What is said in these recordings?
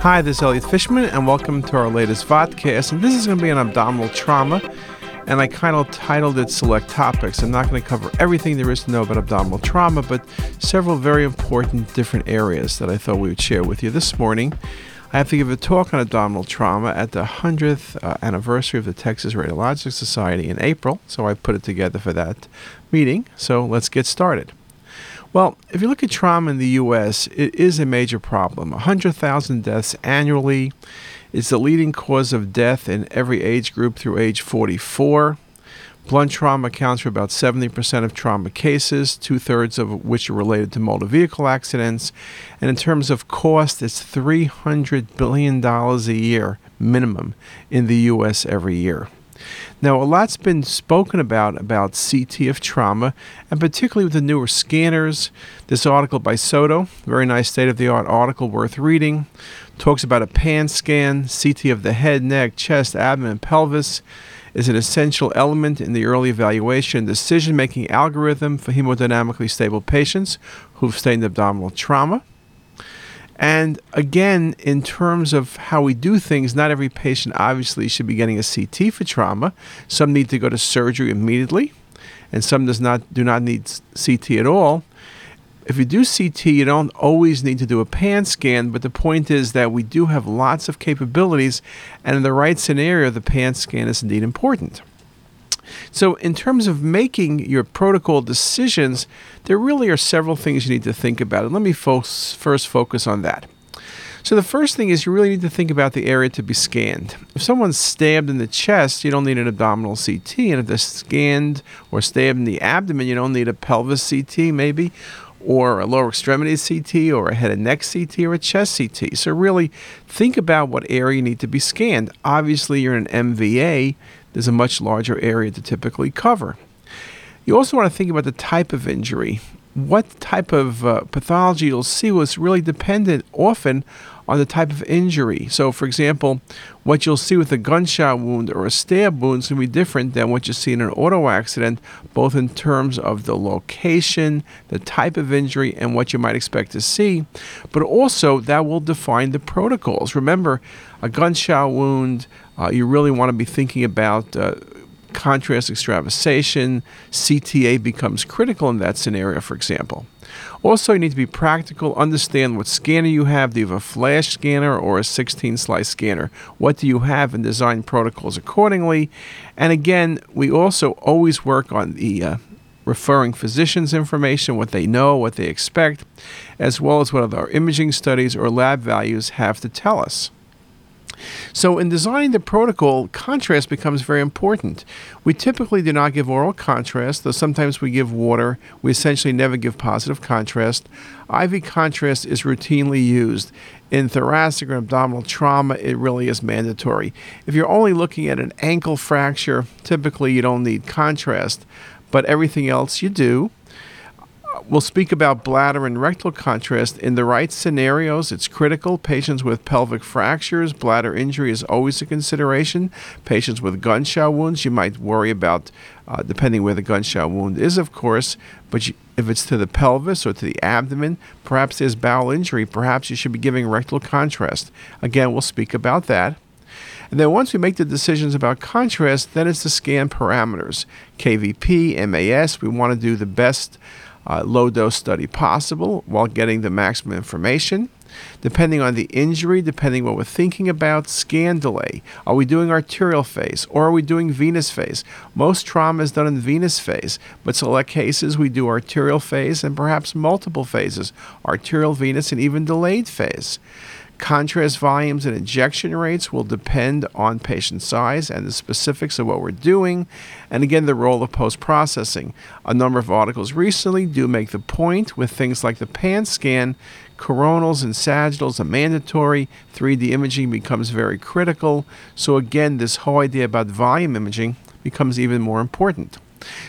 Hi, this is Elliot Fishman, and welcome to our latest vodcast. And this is going to be an abdominal trauma, and I kind of titled it Select Topics. I'm not going to cover everything there is to know about abdominal trauma, but several very important different areas that I thought we would share with you this morning. I have to give a talk on abdominal trauma at the 100th uh, anniversary of the Texas Radiologic Society in April, so I put it together for that meeting. So let's get started. Well, if you look at trauma in the U.S., it is a major problem. 100,000 deaths annually. It's the leading cause of death in every age group through age 44. Blunt trauma accounts for about 70% of trauma cases, two thirds of which are related to motor vehicle accidents. And in terms of cost, it's $300 billion a year minimum in the U.S. every year. Now, a lot's been spoken about about CT of trauma, and particularly with the newer scanners. This article by Soto, very nice state of the art article worth reading, talks about a pan scan, CT of the head, neck, chest, abdomen, and pelvis is an essential element in the early evaluation decision making algorithm for hemodynamically stable patients who've sustained abdominal trauma. And again, in terms of how we do things, not every patient obviously should be getting a CT for trauma. Some need to go to surgery immediately, and some does not do not need CT at all. If you do CT, you don't always need to do a pan scan, but the point is that we do have lots of capabilities, and in the right scenario, the pan scan is indeed important. So, in terms of making your protocol decisions, there really are several things you need to think about. And let me fo- first focus on that. So, the first thing is you really need to think about the area to be scanned. If someone's stabbed in the chest, you don't need an abdominal CT. And if they're scanned or stabbed in the abdomen, you don't need a pelvis CT, maybe, or a lower extremity CT, or a head and neck CT, or a chest CT. So, really think about what area you need to be scanned. Obviously, you're in an MVA there's a much larger area to typically cover. You also want to think about the type of injury. What type of uh, pathology you'll see was really dependent often on the type of injury. So, for example, what you'll see with a gunshot wound or a stab wound is going to be different than what you see in an auto accident, both in terms of the location, the type of injury, and what you might expect to see. But also, that will define the protocols. Remember, a gunshot wound, uh, you really want to be thinking about. Uh, contrast extravasation, CTA becomes critical in that scenario, for example. Also, you need to be practical, understand what scanner you have. Do you have a flash scanner or a 16 slice scanner? What do you have and design protocols accordingly? And again, we also always work on the uh, referring physicians' information, what they know, what they expect, as well as what our imaging studies or lab values have to tell us. So, in designing the protocol, contrast becomes very important. We typically do not give oral contrast, though sometimes we give water. We essentially never give positive contrast. IV contrast is routinely used. In thoracic or abdominal trauma, it really is mandatory. If you're only looking at an ankle fracture, typically you don't need contrast, but everything else you do. We'll speak about bladder and rectal contrast. In the right scenarios, it's critical. Patients with pelvic fractures, bladder injury is always a consideration. Patients with gunshot wounds, you might worry about, uh, depending where the gunshot wound is, of course. But you, if it's to the pelvis or to the abdomen, perhaps there's bowel injury. Perhaps you should be giving rectal contrast. Again, we'll speak about that. And then once we make the decisions about contrast, then it's the scan parameters KVP, MAS. We want to do the best uh, low dose study possible while getting the maximum information. Depending on the injury, depending what we're thinking about, scan delay. Are we doing arterial phase or are we doing venous phase? Most trauma is done in venous phase, but select cases we do arterial phase and perhaps multiple phases, arterial, venous, and even delayed phase. Contrast volumes and injection rates will depend on patient size and the specifics of what we're doing, and again, the role of post processing. A number of articles recently do make the point with things like the PAN scan, coronals and sagittals are mandatory, 3D imaging becomes very critical. So, again, this whole idea about volume imaging becomes even more important.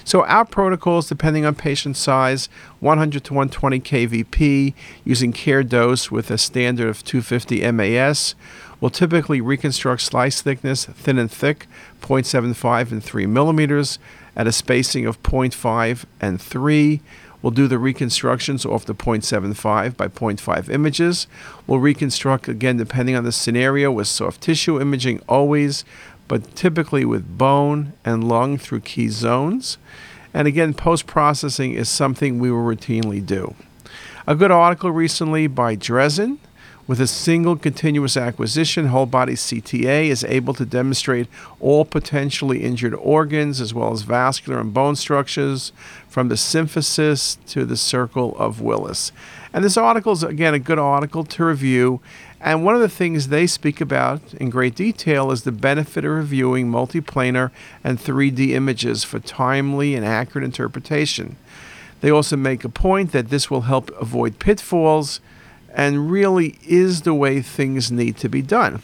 So our protocols, depending on patient size, 100 to 120 kVp, using care dose with a standard of 250 MAS, will typically reconstruct slice thickness, thin and thick, 0.75 and 3 millimeters, at a spacing of 0.5 and 3, We'll do the reconstructions off the 0.75 by 0.5 images. We'll reconstruct again depending on the scenario with soft tissue imaging always, but typically with bone and lung through key zones. And again, post processing is something we will routinely do. A good article recently by Dresden with a single continuous acquisition, whole body CTA is able to demonstrate all potentially injured organs as well as vascular and bone structures from the symphysis to the circle of Willis. And this article is, again, a good article to review. And one of the things they speak about in great detail is the benefit of reviewing multiplanar and 3D images for timely and accurate interpretation. They also make a point that this will help avoid pitfalls and really is the way things need to be done.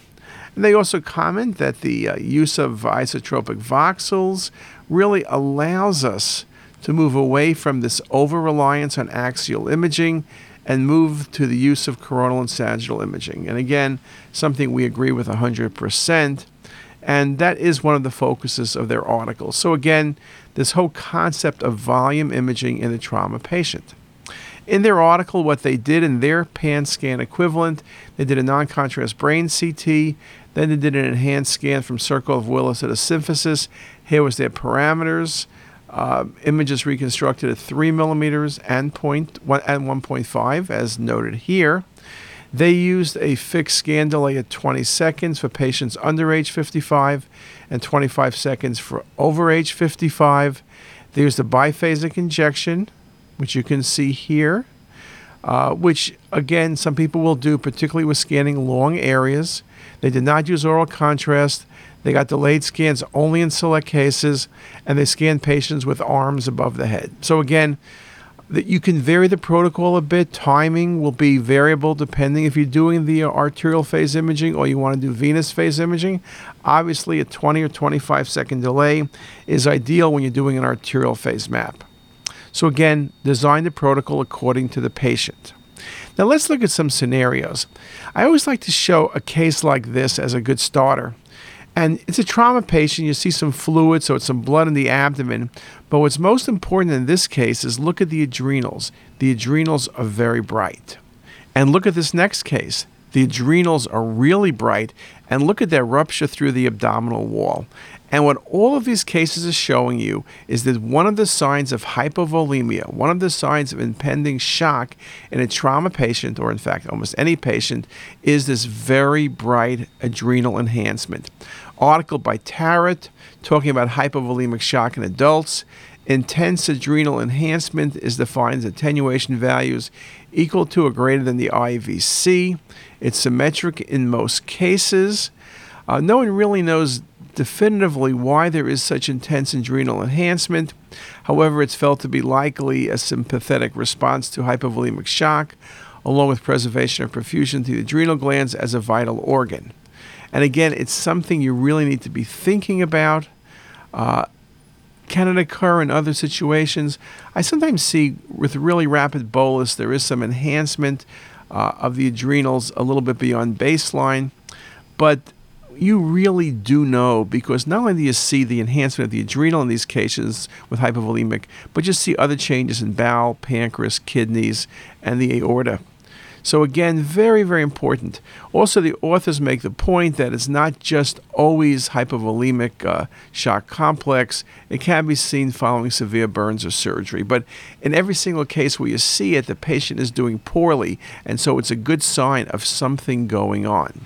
And they also comment that the uh, use of isotropic voxels really allows us to move away from this over reliance on axial imaging and move to the use of coronal and sagittal imaging. And again, something we agree with 100%. And that is one of the focuses of their article. So, again, this whole concept of volume imaging in a trauma patient. In their article, what they did in their pan scan equivalent, they did a non contrast brain CT, then they did an enhanced scan from Circle of Willis at a symphysis. Here was their parameters. Uh, images reconstructed at 3 millimeters and, point, and 1.5, as noted here. They used a fixed scan delay at 20 seconds for patients under age 55 and 25 seconds for over age 55. They used a biphasic injection which you can see here, uh, which again, some people will do, particularly with scanning long areas. They did not use oral contrast. They got delayed scans only in select cases, and they scanned patients with arms above the head. So again, that you can vary the protocol a bit. Timing will be variable depending if you're doing the arterial phase imaging or you want to do venous phase imaging. Obviously, a 20 or 25 second delay is ideal when you're doing an arterial phase map. So, again, design the protocol according to the patient. Now, let's look at some scenarios. I always like to show a case like this as a good starter. And it's a trauma patient. You see some fluid, so it's some blood in the abdomen. But what's most important in this case is look at the adrenals. The adrenals are very bright. And look at this next case. The adrenals are really bright, and look at that rupture through the abdominal wall. And what all of these cases are showing you is that one of the signs of hypovolemia, one of the signs of impending shock in a trauma patient, or in fact almost any patient, is this very bright adrenal enhancement. Article by Tarrant talking about hypovolemic shock in adults. Intense adrenal enhancement is defined as attenuation values equal to or greater than the IVC. It's symmetric in most cases. Uh, no one really knows definitively why there is such intense adrenal enhancement. However, it's felt to be likely a sympathetic response to hypovolemic shock, along with preservation of perfusion to the adrenal glands as a vital organ. And again, it's something you really need to be thinking about. Uh, can it occur in other situations? I sometimes see with really rapid bolus, there is some enhancement uh, of the adrenals a little bit beyond baseline, but you really do know because not only do you see the enhancement of the adrenal in these cases with hypovolemic, but you see other changes in bowel, pancreas, kidneys, and the aorta. So, again, very, very important. Also, the authors make the point that it's not just always hypovolemic uh, shock complex, it can be seen following severe burns or surgery. But in every single case where you see it, the patient is doing poorly, and so it's a good sign of something going on.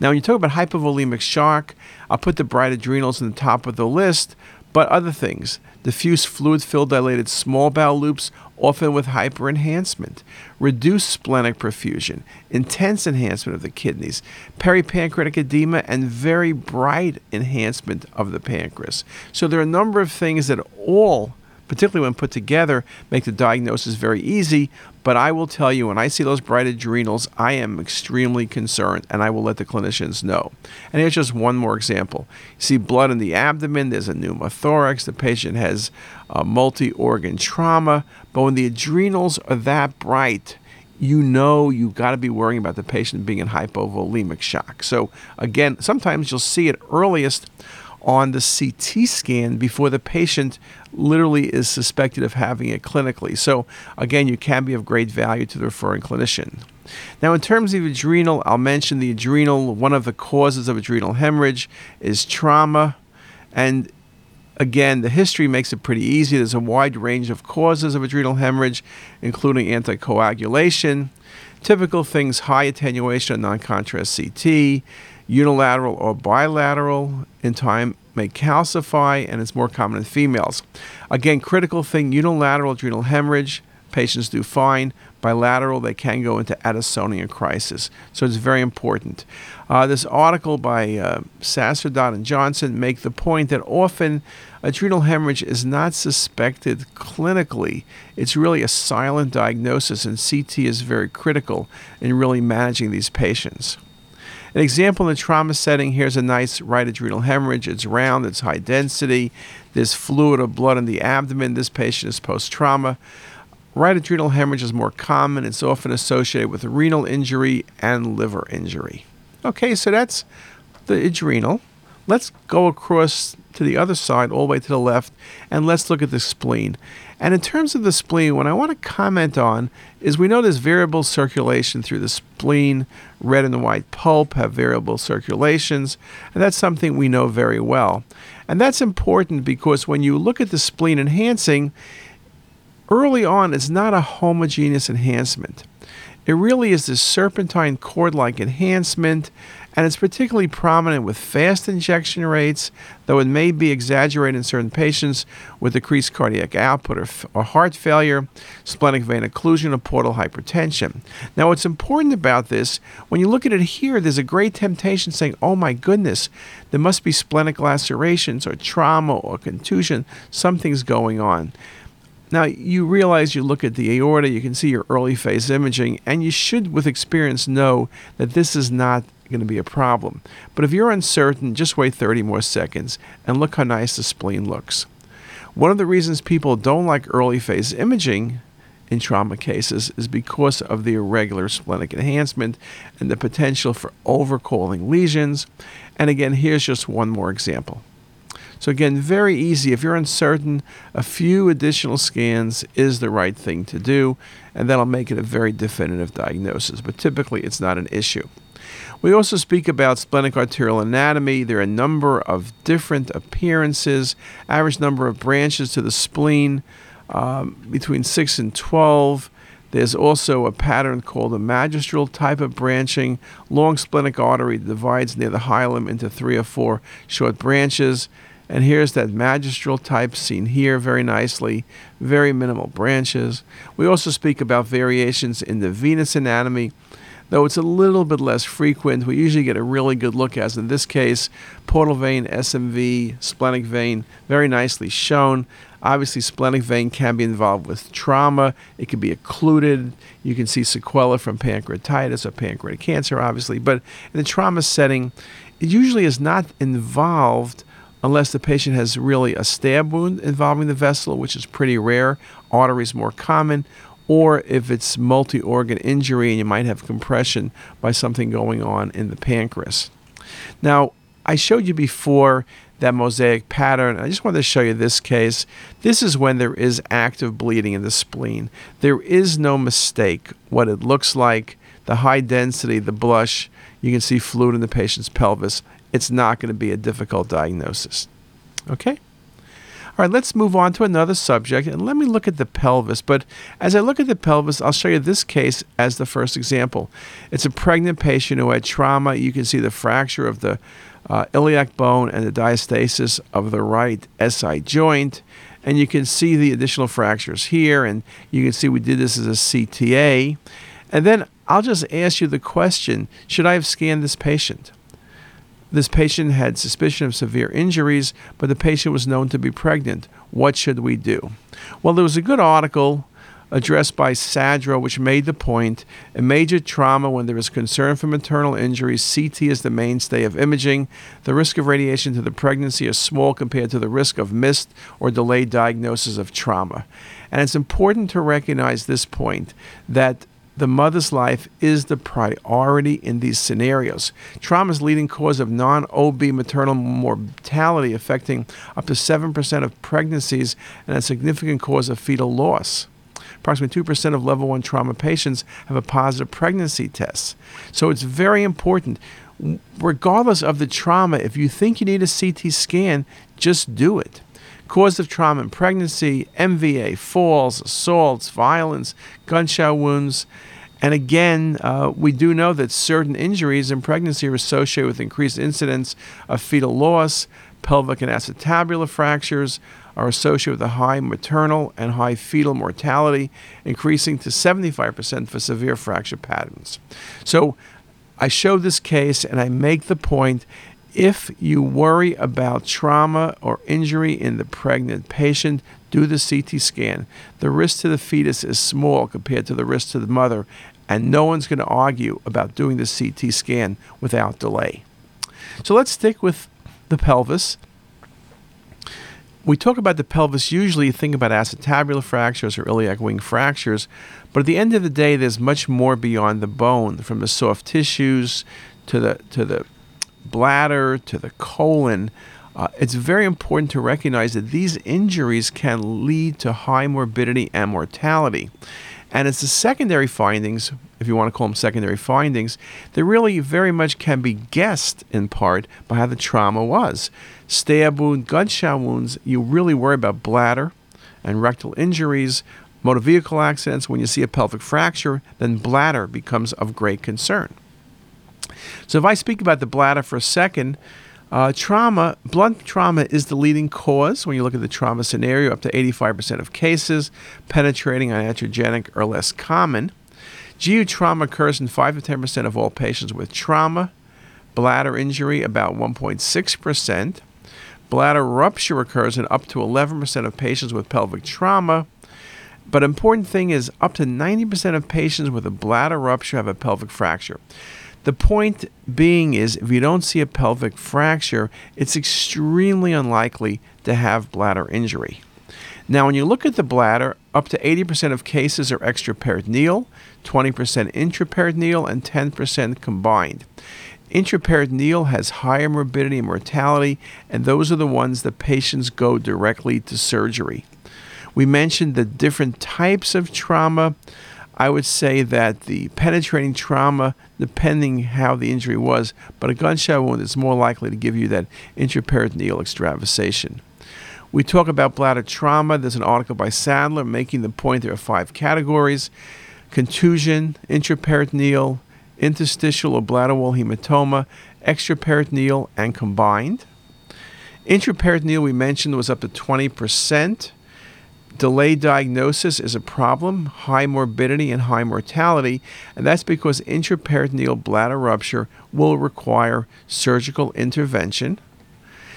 Now, when you talk about hypovolemic shock, I'll put the bright adrenals in the top of the list, but other things diffuse fluid filled dilated small bowel loops, often with hyperenhancement, reduced splenic perfusion, intense enhancement of the kidneys, peripancreatic edema, and very bright enhancement of the pancreas. So there are a number of things that all particularly when put together, make the diagnosis very easy. But I will tell you, when I see those bright adrenals, I am extremely concerned and I will let the clinicians know. And here's just one more example. You see blood in the abdomen, there's a pneumothorax, the patient has multi organ trauma. But when the adrenals are that bright, you know you've got to be worrying about the patient being in hypovolemic shock. So, again, sometimes you'll see it earliest on the CT scan before the patient literally is suspected of having it clinically. So, again, you can be of great value to the referring clinician. Now, in terms of adrenal, I'll mention the adrenal. One of the causes of adrenal hemorrhage is trauma. And again, the history makes it pretty easy. There's a wide range of causes of adrenal hemorrhage, including anticoagulation, typical things high attenuation non contrast CT, unilateral or bilateral, in time may calcify, and it's more common in females. Again, critical thing unilateral adrenal hemorrhage, patients do fine. Bilateral, they can go into Addisonian crisis. So it's very important. Uh, this article by uh, and Johnson make the point that often adrenal hemorrhage is not suspected clinically. It's really a silent diagnosis, and CT is very critical in really managing these patients. An example in the trauma setting here's a nice right adrenal hemorrhage. It's round, it's high density, there's fluid or blood in the abdomen. This patient is post trauma. Right adrenal hemorrhage is more common. It's often associated with renal injury and liver injury. Okay, so that's the adrenal. Let's go across to the other side, all the way to the left, and let's look at the spleen. And in terms of the spleen, what I want to comment on is we know there's variable circulation through the spleen. Red and white pulp have variable circulations, and that's something we know very well. And that's important because when you look at the spleen enhancing, early on it's not a homogeneous enhancement. It really is this serpentine cord like enhancement, and it's particularly prominent with fast injection rates, though it may be exaggerated in certain patients with decreased cardiac output or, or heart failure, splenic vein occlusion, or portal hypertension. Now, what's important about this, when you look at it here, there's a great temptation saying, oh my goodness, there must be splenic lacerations or trauma or contusion, something's going on. Now, you realize you look at the aorta, you can see your early phase imaging, and you should, with experience, know that this is not going to be a problem. But if you're uncertain, just wait 30 more seconds and look how nice the spleen looks. One of the reasons people don't like early phase imaging in trauma cases is because of the irregular splenic enhancement and the potential for overcalling lesions. And again, here's just one more example. So, again, very easy. If you're uncertain, a few additional scans is the right thing to do, and that'll make it a very definitive diagnosis. But typically, it's not an issue. We also speak about splenic arterial anatomy. There are a number of different appearances, average number of branches to the spleen um, between 6 and 12. There's also a pattern called a magistral type of branching. Long splenic artery divides near the hilum into three or four short branches. And here's that magistral type seen here very nicely, very minimal branches. We also speak about variations in the venous anatomy though it's a little bit less frequent. We usually get a really good look, as in this case, portal vein, SMV, splenic vein, very nicely shown. Obviously, splenic vein can be involved with trauma. It can be occluded. You can see sequela from pancreatitis or pancreatic cancer, obviously. But in the trauma setting, it usually is not involved unless the patient has really a stab wound involving the vessel, which is pretty rare. Arteries more common, or if it's multi organ injury and you might have compression by something going on in the pancreas. Now, I showed you before that mosaic pattern. I just wanted to show you this case. This is when there is active bleeding in the spleen. There is no mistake what it looks like, the high density, the blush. You can see fluid in the patient's pelvis. It's not going to be a difficult diagnosis. Okay? All right, let's move on to another subject and let me look at the pelvis. But as I look at the pelvis, I'll show you this case as the first example. It's a pregnant patient who had trauma. You can see the fracture of the uh, iliac bone and the diastasis of the right SI joint. And you can see the additional fractures here. And you can see we did this as a CTA. And then I'll just ask you the question should I have scanned this patient? This patient had suspicion of severe injuries, but the patient was known to be pregnant. What should we do? Well, there was a good article addressed by Sadro, which made the point a major trauma when there is concern for maternal injuries, CT is the mainstay of imaging. The risk of radiation to the pregnancy is small compared to the risk of missed or delayed diagnosis of trauma. And it's important to recognize this point that the mother's life is the priority in these scenarios. Trauma is leading cause of non-OB maternal mortality, affecting up to 7% of pregnancies and a significant cause of fetal loss. Approximately 2% of level 1 trauma patients have a positive pregnancy test. So it's very important regardless of the trauma, if you think you need a CT scan, just do it. Cause of trauma in pregnancy, MVA, falls, assaults, violence, gunshot wounds. And again, uh, we do know that certain injuries in pregnancy are associated with increased incidence of fetal loss. Pelvic and acetabular fractures are associated with a high maternal and high fetal mortality, increasing to 75% for severe fracture patterns. So I show this case and I make the point if you worry about trauma or injury in the pregnant patient, do the CT scan. The risk to the fetus is small compared to the risk to the mother, and no one's going to argue about doing the CT scan without delay. So let's stick with the pelvis. We talk about the pelvis, usually think about acetabular fractures or iliac wing fractures, but at the end of the day, there's much more beyond the bone, from the soft tissues to the, to the bladder to the colon, uh, it's very important to recognize that these injuries can lead to high morbidity and mortality. And it's the secondary findings, if you want to call them secondary findings, that really very much can be guessed in part by how the trauma was. Stab wound, gunshot wounds, you really worry about bladder and rectal injuries, motor vehicle accidents. When you see a pelvic fracture, then bladder becomes of great concern. So if I speak about the bladder for a second, uh, trauma, blunt trauma is the leading cause when you look at the trauma scenario, up to 85% of cases. Penetrating, iatrogenic, or less common. GU trauma occurs in 5 to 10% of all patients with trauma. Bladder injury, about 1.6%. Bladder rupture occurs in up to 11% of patients with pelvic trauma. But important thing is, up to 90% of patients with a bladder rupture have a pelvic fracture. The point being is if you don't see a pelvic fracture, it's extremely unlikely to have bladder injury. Now, when you look at the bladder, up to 80% of cases are extraperitoneal, 20% intraperitoneal, and 10% combined. Intraperitoneal has higher morbidity and mortality, and those are the ones that patients go directly to surgery. We mentioned the different types of trauma. I would say that the penetrating trauma, depending how the injury was, but a gunshot wound is more likely to give you that intraperitoneal extravasation. We talk about bladder trauma. There's an article by Sadler making the point there are five categories contusion, intraperitoneal, interstitial or bladder wall hematoma, extraperitoneal, and combined. Intraperitoneal, we mentioned, was up to 20%. Delayed diagnosis is a problem, high morbidity and high mortality, and that's because intraperitoneal bladder rupture will require surgical intervention.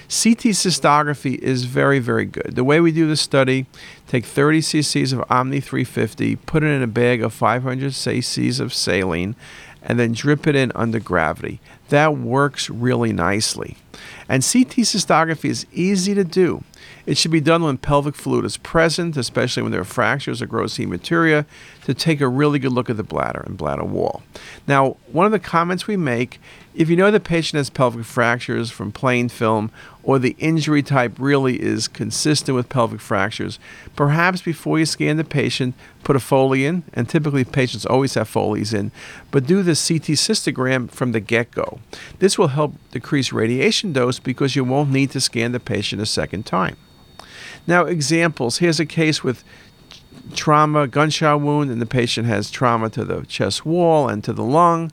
CT cystography is very, very good. The way we do the study, take 30 cc's of Omni 350, put it in a bag of 500 cc's of saline, and then drip it in under gravity. That works really nicely. And CT cystography is easy to do. It should be done when pelvic fluid is present, especially when there are fractures or gross hematuria, to take a really good look at the bladder and bladder wall. Now, one of the comments we make if you know the patient has pelvic fractures from plain film or the injury type really is consistent with pelvic fractures, perhaps before you scan the patient, put a Foley in, and typically patients always have Foleys in, but do the CT cystogram from the get go. This will help decrease radiation dose because you won't need to scan the patient a second time. Now, examples here's a case with trauma, gunshot wound, and the patient has trauma to the chest wall and to the lung.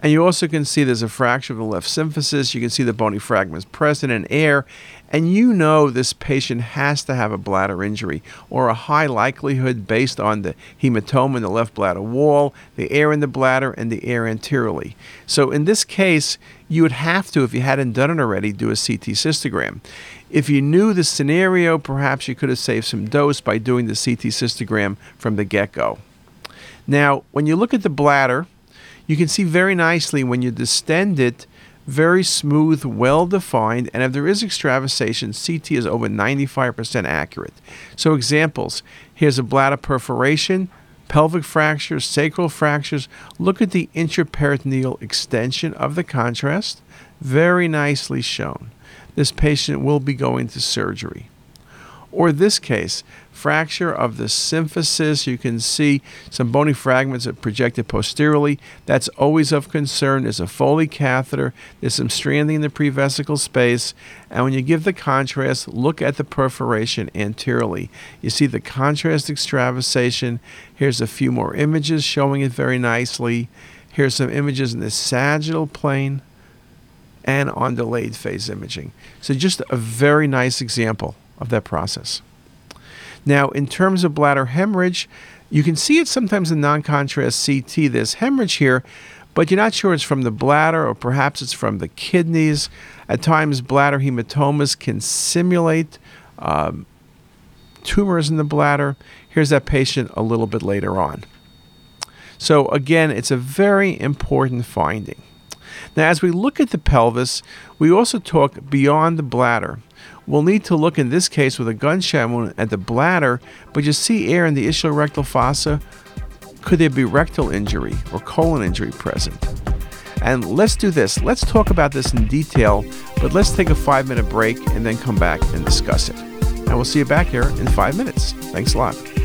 And you also can see there's a fracture of the left symphysis. You can see the bony fragments present in air. And you know this patient has to have a bladder injury or a high likelihood based on the hematoma in the left bladder wall, the air in the bladder, and the air anteriorly. So in this case, you would have to, if you hadn't done it already, do a CT cystogram. If you knew the scenario, perhaps you could have saved some dose by doing the CT cystogram from the get go. Now, when you look at the bladder, you can see very nicely when you distend it, very smooth, well defined, and if there is extravasation, CT is over 95% accurate. So, examples here's a bladder perforation, pelvic fractures, sacral fractures. Look at the intraperitoneal extension of the contrast. Very nicely shown. This patient will be going to surgery. Or this case, fracture of the symphysis. You can see some bony fragments that projected posteriorly. That's always of concern. There's a Foley catheter. There's some stranding in the prevesical space. And when you give the contrast, look at the perforation anteriorly. You see the contrast extravasation. Here's a few more images showing it very nicely. Here's some images in the sagittal plane and on delayed phase imaging. So just a very nice example of that process. Now, in terms of bladder hemorrhage, you can see it sometimes in non contrast CT. There's hemorrhage here, but you're not sure it's from the bladder or perhaps it's from the kidneys. At times, bladder hematomas can simulate um, tumors in the bladder. Here's that patient a little bit later on. So, again, it's a very important finding. Now, as we look at the pelvis, we also talk beyond the bladder. We'll need to look in this case with a gunshot wound at the bladder, but you see air in the ischial fossa. Could there be rectal injury or colon injury present? And let's do this. Let's talk about this in detail, but let's take a five minute break and then come back and discuss it. And we'll see you back here in five minutes. Thanks a lot.